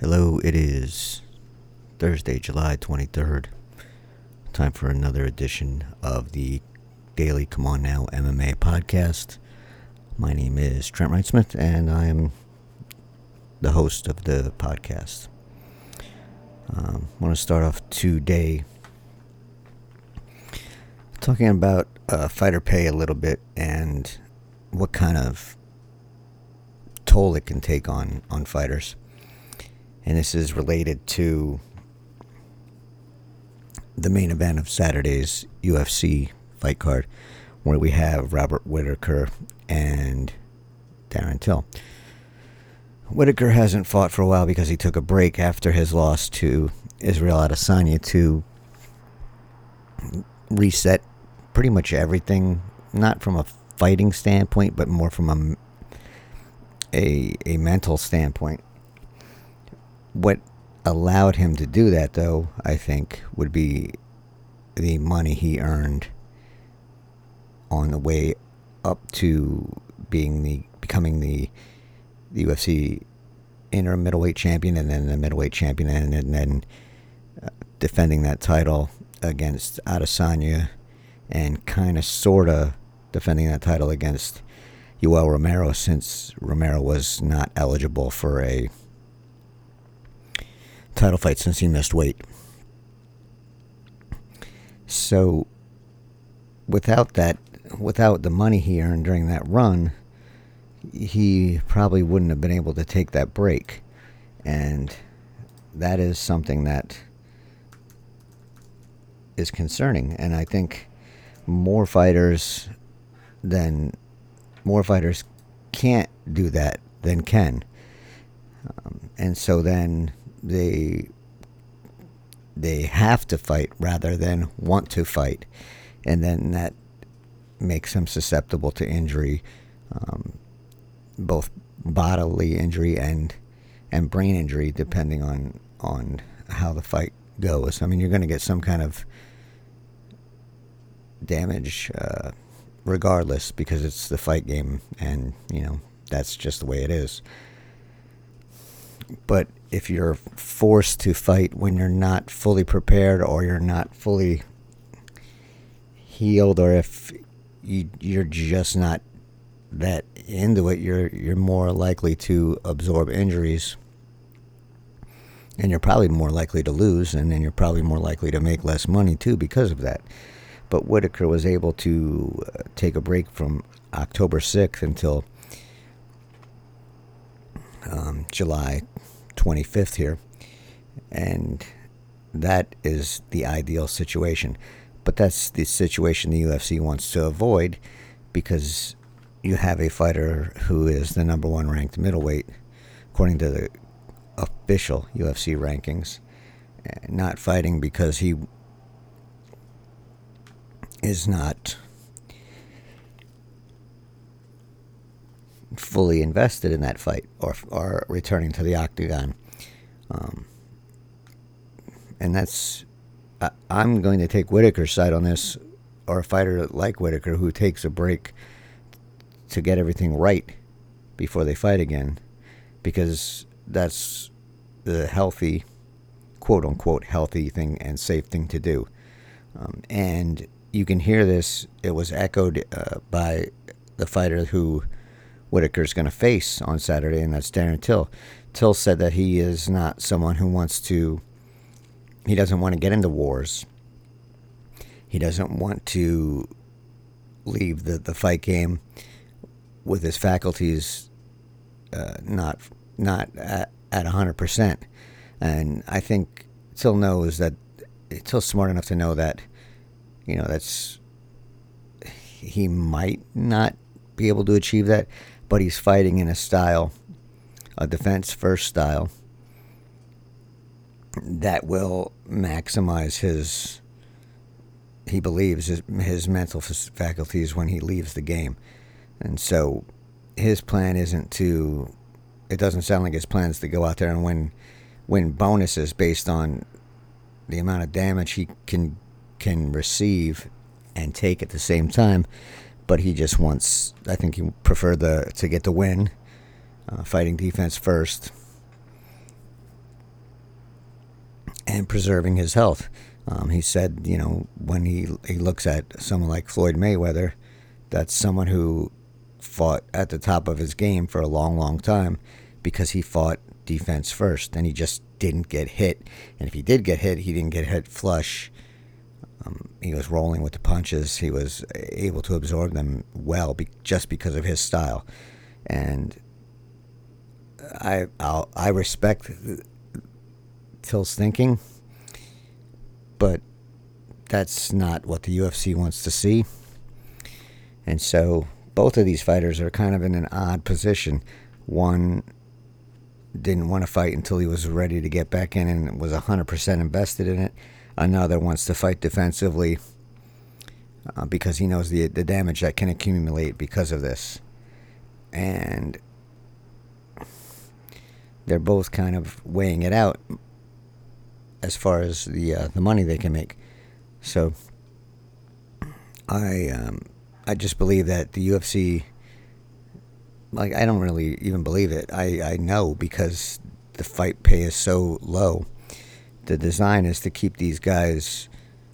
Hello, it is Thursday, July 23rd. Time for another edition of the Daily C'mon Now MMA podcast. My name is Trent Reinsmith, and I am the host of the podcast. Um, I want to start off today talking about uh, fighter pay a little bit and what kind of toll it can take on, on fighters and this is related to the main event of Saturday's UFC fight card, where we have Robert Whitaker and Darren Till. Whitaker hasn't fought for a while because he took a break after his loss to Israel Adesanya to reset pretty much everything, not from a fighting standpoint, but more from a a, a mental standpoint what allowed him to do that, though, I think, would be the money he earned on the way up to being the becoming the, the UFC interim middleweight champion, and then the middleweight champion, and, and then uh, defending that title against Adesanya, and kind of sorta defending that title against Yoel Romero, since Romero was not eligible for a title fight since he missed weight. So, without that, without the money he earned during that run, he probably wouldn't have been able to take that break. And that is something that is concerning. And I think more fighters than more fighters can't do that than can. Um, and so then they they have to fight rather than want to fight, and then that makes them susceptible to injury, um, both bodily injury and and brain injury, depending on on how the fight goes. I mean, you're going to get some kind of damage, uh, regardless, because it's the fight game, and you know that's just the way it is. But if you're forced to fight when you're not fully prepared or you're not fully healed or if you, you're just not that into it, you're you're more likely to absorb injuries, and you're probably more likely to lose, and then you're probably more likely to make less money too because of that. But Whitaker was able to uh, take a break from October 6th until um, July 25th here. And that is the ideal situation. But that's the situation the UFC wants to avoid because you have a fighter who is the number one ranked middleweight, according to the official UFC rankings, eh, not fighting because he is not fully invested in that fight or, or returning to the octagon. Um, and that's, I, I'm going to take Whitaker's side on this, or a fighter like Whitaker who takes a break to get everything right before they fight again, because that's the healthy, quote unquote, healthy thing and safe thing to do. Um, and you can hear this, it was echoed uh, by the fighter who Whitaker's going to face on Saturday, and that's Darren Till. Till said that he is not someone who wants to, he doesn't want to get into wars. He doesn't want to leave the, the fight game with his faculties uh, not not at, at 100%. And I think Till knows that, Till's smart enough to know that, you know, that's, he might not be able to achieve that but he's fighting in a style, a defense first style, that will maximize his, he believes, his, his mental faculties when he leaves the game. And so his plan isn't to, it doesn't sound like his plan is to go out there and win, win bonuses based on the amount of damage he can can receive and take at the same time but he just wants. I think he preferred the to get the win, uh, fighting defense first, and preserving his health. Um, he said, you know, when he he looks at someone like Floyd Mayweather, that's someone who fought at the top of his game for a long, long time because he fought defense first and he just didn't get hit. And if he did get hit, he didn't get hit flush. He was rolling with the punches. He was able to absorb them well be- just because of his style. And I I'll, i respect Till's thinking, but that's not what the UFC wants to see. And so both of these fighters are kind of in an odd position. One didn't want to fight until he was ready to get back in and was 100% invested in it. Another wants to fight defensively uh, because he knows the the damage that can accumulate because of this. And they're both kind of weighing it out as far as the uh, the money they can make. So I um, I just believe that the UFC like I don't really even believe it. I, I know because the fight pay is so low. The design is to keep these guys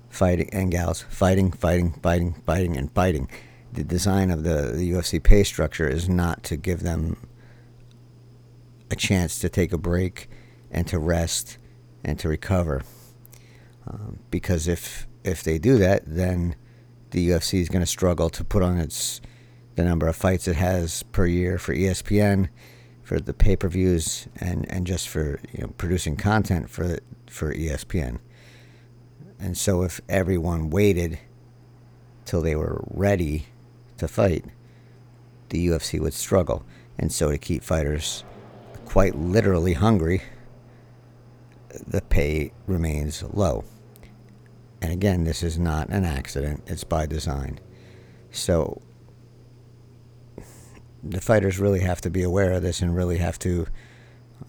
fighting and gals fighting, fighting, fighting, fighting, and fighting. The design of the, the UFC pay structure is not to give them a chance to take a break and to rest and to recover. Um, because if if they do that, then the UFC is going to struggle to put on its the number of fights it has per year for ESPN, for the pay per views, and, and just for you know, producing content for for ESPN. And so, if everyone waited till they were ready to fight, the UFC would struggle. And so, to keep fighters quite literally hungry, the pay remains low. And again, this is not an accident, it's by design. So, the fighters really have to be aware of this and really have to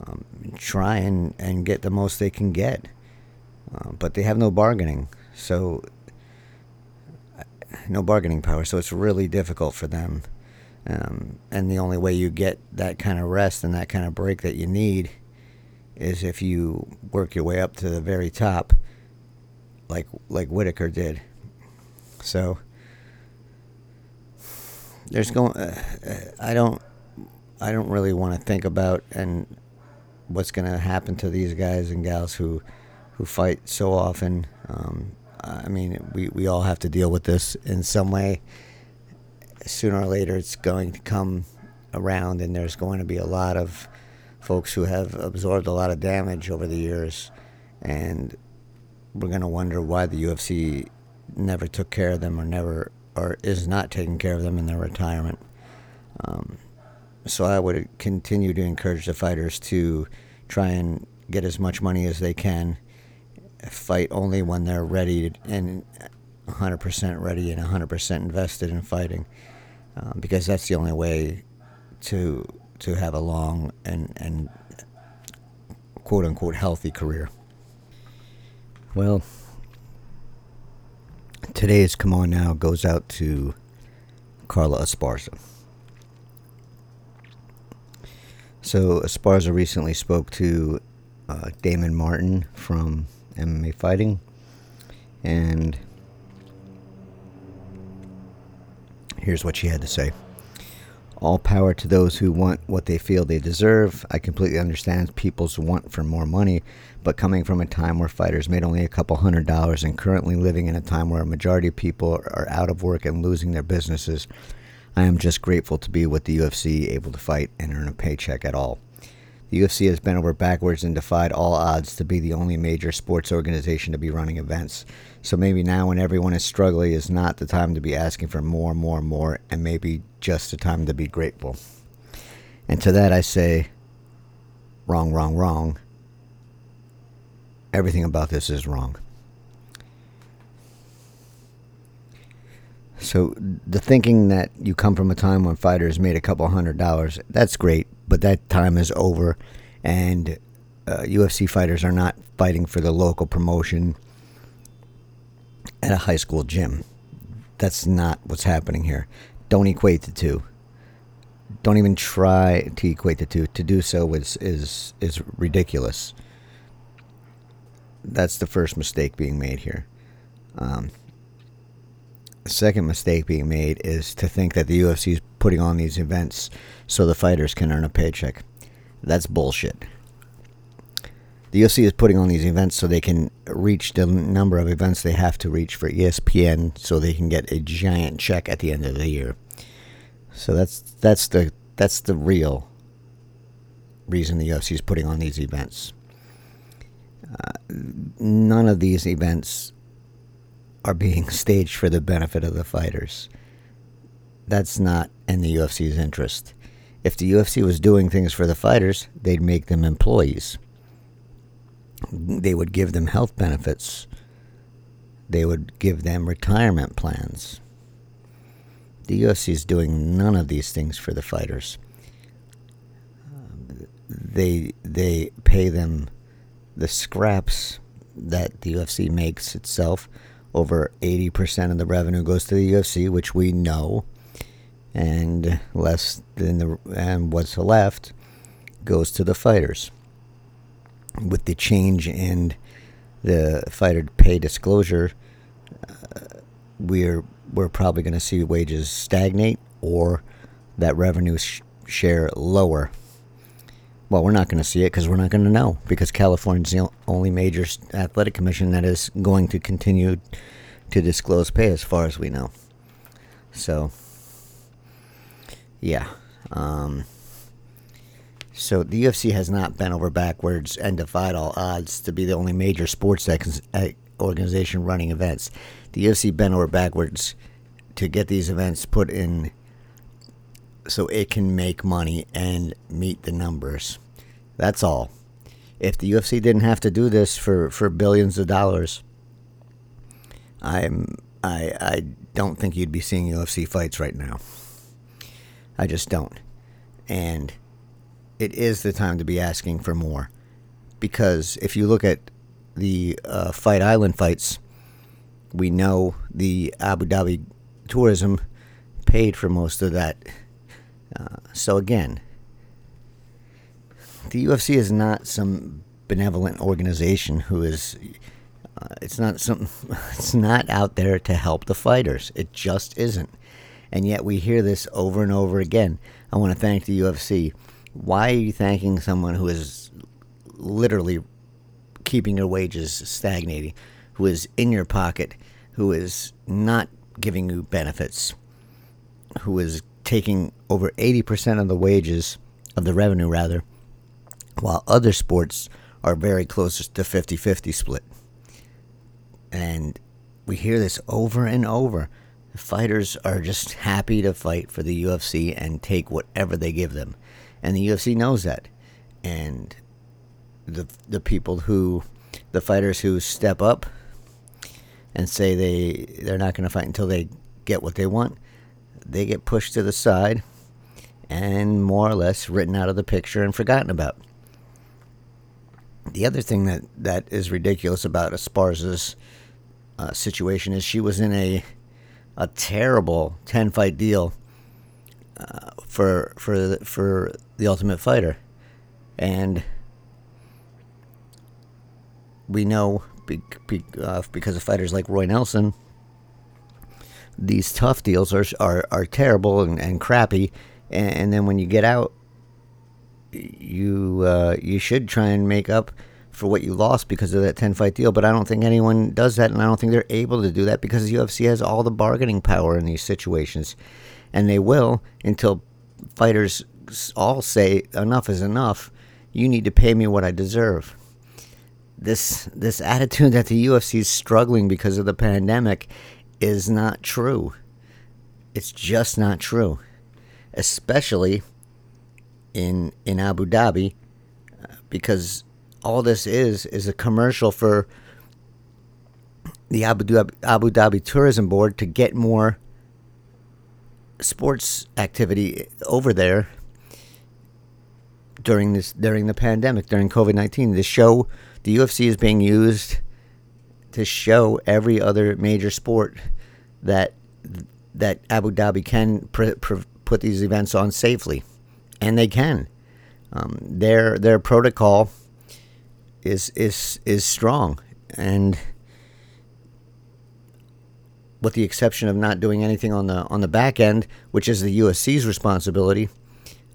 um, try and, and get the most they can get. Uh, but they have no bargaining, so uh, no bargaining power. So it's really difficult for them. Um, and the only way you get that kind of rest and that kind of break that you need is if you work your way up to the very top, like like Whitaker did. So there's going. Uh, I don't. I don't really want to think about and what's going to happen to these guys and gals who who fight so often. Um, I mean, we, we all have to deal with this in some way. Sooner or later, it's going to come around, and there's going to be a lot of folks who have absorbed a lot of damage over the years, and we're going to wonder why the UFC never took care of them or never or is not taking care of them in their retirement. Um, so I would continue to encourage the fighters to try and get as much money as they can, fight only when they're ready and 100% ready and 100% invested in fighting, um, because that's the only way to to have a long and and quote unquote healthy career. Well, today's C'mon Now goes out to Carla Esparza. So, Esparza recently spoke to uh, Damon Martin from MMA Fighting, and here's what she had to say. All power to those who want what they feel they deserve. I completely understand people's want for more money, but coming from a time where fighters made only a couple hundred dollars and currently living in a time where a majority of people are out of work and losing their businesses, I am just grateful to be with the UFC, able to fight and earn a paycheck at all. The UFC has bent over backwards and defied all odds to be the only major sports organization to be running events. So maybe now, when everyone is struggling, is not the time to be asking for more, more, more, and maybe just the time to be grateful. And to that, I say, wrong, wrong, wrong. Everything about this is wrong. So the thinking that you come from a time when fighters made a couple hundred dollars, that's great, but that time is over, and uh, UFC fighters are not fighting for the local promotion at a high school gym. That's not what's happening here. Don't equate the two. Don't even try to equate the two. To do so is is is ridiculous. that's the first mistake being made here. Um, second mistake being made is to think that the UFC is putting on these events so the fighters can earn a paycheck. That's bullshit. The UFC is putting on these events so they can reach the number of events they have to reach for ESPN so they can get a giant check at the end of the year. So that's that's the that's the real reason the UFC is putting on these events. Uh, none of these events are being staged for the benefit of the fighters. That's not in the UFC's interest. If the UFC was doing things for the fighters, they'd make them employees. They would give them health benefits. They would give them retirement plans. The UFC is doing none of these things for the fighters. They they pay them the scraps that the UFC makes itself. Over 80% of the revenue goes to the UFC, which we know, and less than the and what's left goes to the fighters. With the change in the fighter pay disclosure, uh, we're we're probably going to see wages stagnate or that revenue sh- share lower. Well, we're not going to see it because we're not going to know because California's the only major athletic commission that is going to continue to disclose pay as far as we know. So, yeah. Um, so the UFC has not bent over backwards and defied all odds to be the only major sports organization running events. The UFC bent over backwards to get these events put in so it can make money and meet the numbers. That's all. If the UFC didn't have to do this for, for billions of dollars, I'm I I don't think you'd be seeing UFC fights right now. I just don't. And it is the time to be asking for more. Because if you look at the uh, Fight Island fights, we know the Abu Dhabi tourism paid for most of that. So again, the UFC is not some benevolent organization who is. Uh, it's not some. It's not out there to help the fighters. It just isn't. And yet we hear this over and over again. I want to thank the UFC. Why are you thanking someone who is literally keeping your wages stagnating, who is in your pocket, who is not giving you benefits, who is taking over 80% of the wages, of the revenue rather, while other sports are very close to 50 50 split. And we hear this over and over. The fighters are just happy to fight for the UFC and take whatever they give them. And the UFC knows that. And the the people who the fighters who step up and say they they're not going to fight until they get what they want, they get pushed to the side and more or less written out of the picture and forgotten about. The other thing that, that is ridiculous about Esparza's uh, situation is she was in a a terrible ten fight deal uh, for for for the Ultimate Fighter, and we know be, be, uh, because of fighters like Roy Nelson, these tough deals are are, are terrible and, and crappy, and, and, then when you get out, you uh, you should try and make up for what you lost because of that 10 fight deal. But I don't think anyone does that, and I don't think they're able to do that because the UFC has all the bargaining power in these situations, and they will until fighters all say enough is enough. You need to pay me what I deserve this this attitude that the UFC is struggling because of the pandemic is not true. It's just not true, especially in in Abu Dhabi, uh, because all this is is a commercial for the Abu Dhabi, Abu Dhabi Tourism Board to get more sports activity over there during this during the pandemic during COVID nineteen. The show the UFC is being used to show every other major sport that that Abu Dhabi can pr- pr- put these events on safely, and they can. Um, their their protocol is is is strong. and with the exception of not doing anything on the on the back end, which is the UFC's responsibility,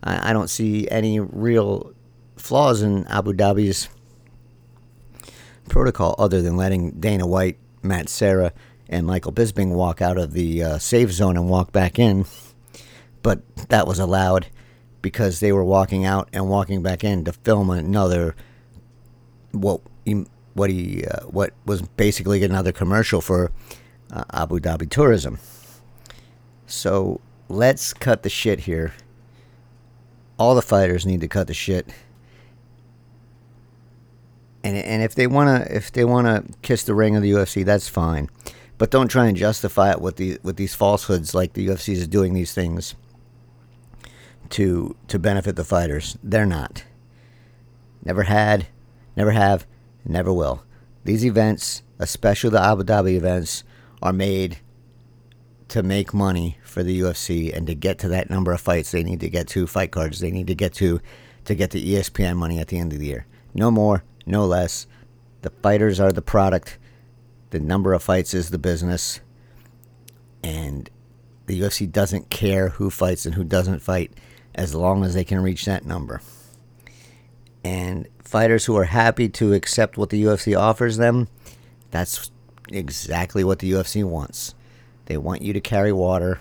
I, I don't see any real flaws in Abu Dhabi's protocol other than letting Dana White, Matt Serra, and Michael Bisping walk out of the uh, safe zone and walk back in. But that was allowed because they were walking out and walking back in to film another what what he uh, what was basically another commercial for uh, Abu Dhabi tourism. So let's cut the shit here. All the fighters need to cut the shit. And and if they wanna if they wanna kiss the ring of the UFC, that's fine. But don't try and justify it with the with these falsehoods like the UFC is doing these things to to benefit the fighters. They're not. Never had, never have, never will. These events, especially the Abu Dhabi events, are made to make money for the UFC and to get to that number of fights they need to get to, fight cards they need to get to, to get the ESPN money at the end of the year. No more, no less. The fighters are the product. The number of fights is the business. And the UFC doesn't care who fights and who doesn't fight as long as they can reach that number. And fighters who are happy to accept what the UFC offers them, that's exactly what the UFC wants. They want you to carry water.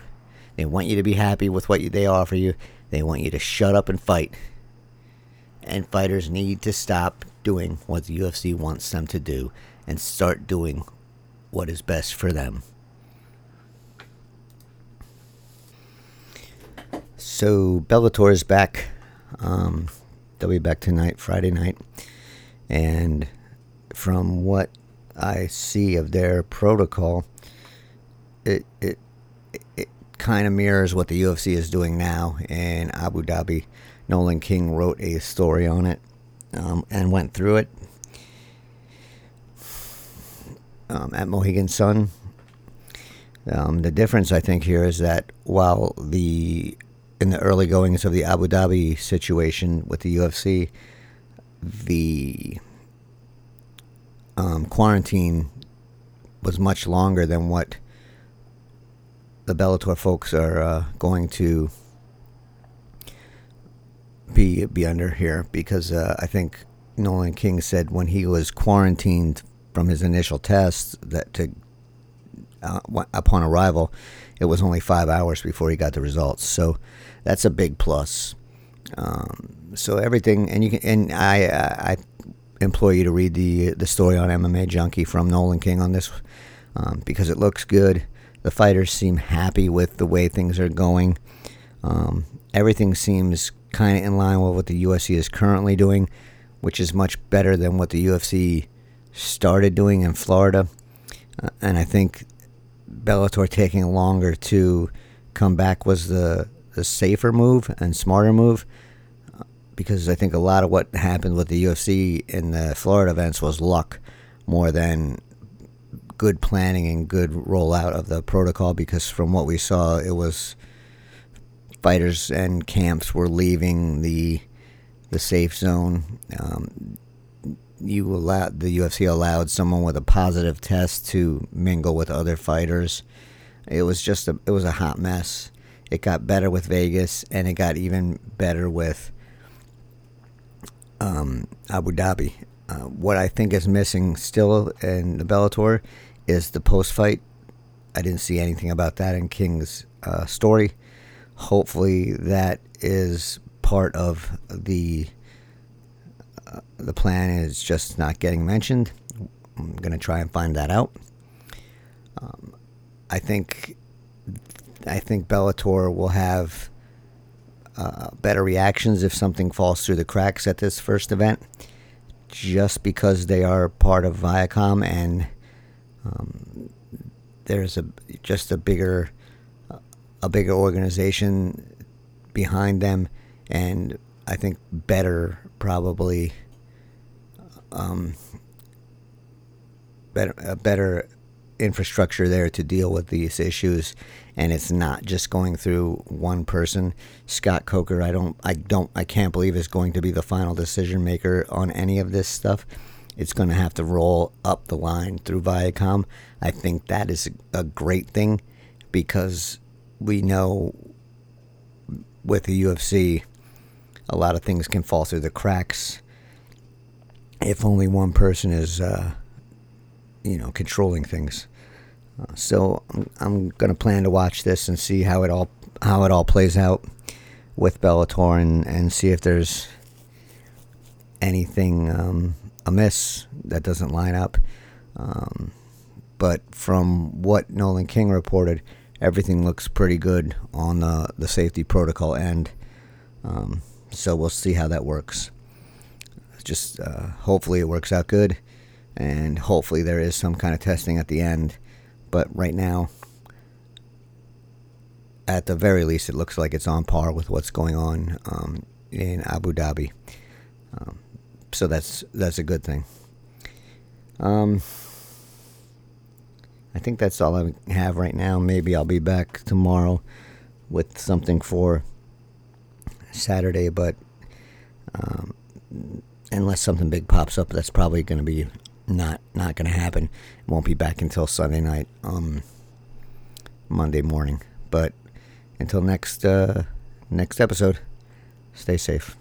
They want you to be happy with what they offer you. They want you to shut up and fight. And fighters need to stop doing what the UFC wants them to do and start doing what is best for them. So Bellator is back. Um, they'll be back tonight, Friday night, and from what I see of their protocol, it it it kind of mirrors what the UFC is doing now in Abu Dhabi. Nolan King wrote a story on it um, and went through it um, at Mohegan Sun. Um, the difference, I think, here is that while the in the early goings of the Abu Dhabi situation with the UFC, the um, quarantine was much longer than what the Bellator folks are uh, going to be be under here because uh, I think Nolan King said when he was quarantined from his initial test that to uh, upon arrival, it was only five hours before he got the results. So that's a big plus. Um, so everything, and you can, and I, I implore you to read the the story on MMA Junkie from Nolan King on this um, because it looks good. The fighters seem happy with the way things are going. Um, everything seems kind of in line with what the UFC is currently doing, which is much better than what the UFC started doing in Florida. Uh, and I think Bellator taking longer to come back was the, the safer move and smarter move because I think a lot of what happened with the UFC in the Florida events was luck more than good planning and good rollout of the protocol because from what we saw it was fighters and camps were leaving the the safe zone um, you allowed the UFC allowed someone with a positive test to mingle with other fighters it was just a it was a hot mess it got better with Vegas and it got even better with um, Abu Dhabi. Uh, what I think is missing still in the Bellator is the post fight. I didn't see anything about that in King's uh, story. Hopefully, that is part of the uh, the plan. Is just not getting mentioned. I'm gonna try and find that out. Um, I think I think Bellator will have uh, better reactions if something falls through the cracks at this first event, just because they are part of Viacom and um, there's a just a bigger a bigger organization behind them, and I think better probably um, better a better infrastructure there to deal with these issues and it's not just going through one person. Scott Coker, I don't, I don't, I can't believe is going to be the final decision maker on any of this stuff. it's going to have to roll up the line through Viacom. I think that is a great thing because we know with the UFC, a lot of things can fall through the cracks if only one person is, uh, you know, controlling things. Uh, so I'm, I'm going to plan to watch this and see how it all how it all plays out with Bellator and, and see if there's anything um, amiss that doesn't line up. Um, but from what Nolan King reported, everything looks pretty good on the, the safety protocol end. Um, so we'll see how that works. Just uh, hopefully it works out good, and hopefully there is some kind of testing at the end. But right now, at the very least, it looks like it's on par with what's going on um, in Abu Dhabi. Um, so that's that's a good thing. Um, I think that's all I have right now. Maybe I'll be back tomorrow with something for Saturday, but um, unless something big pops up, that's probably going to be not not going to happen. Won't be back until Sunday night, um, Monday morning. But until next uh, next episode, stay safe.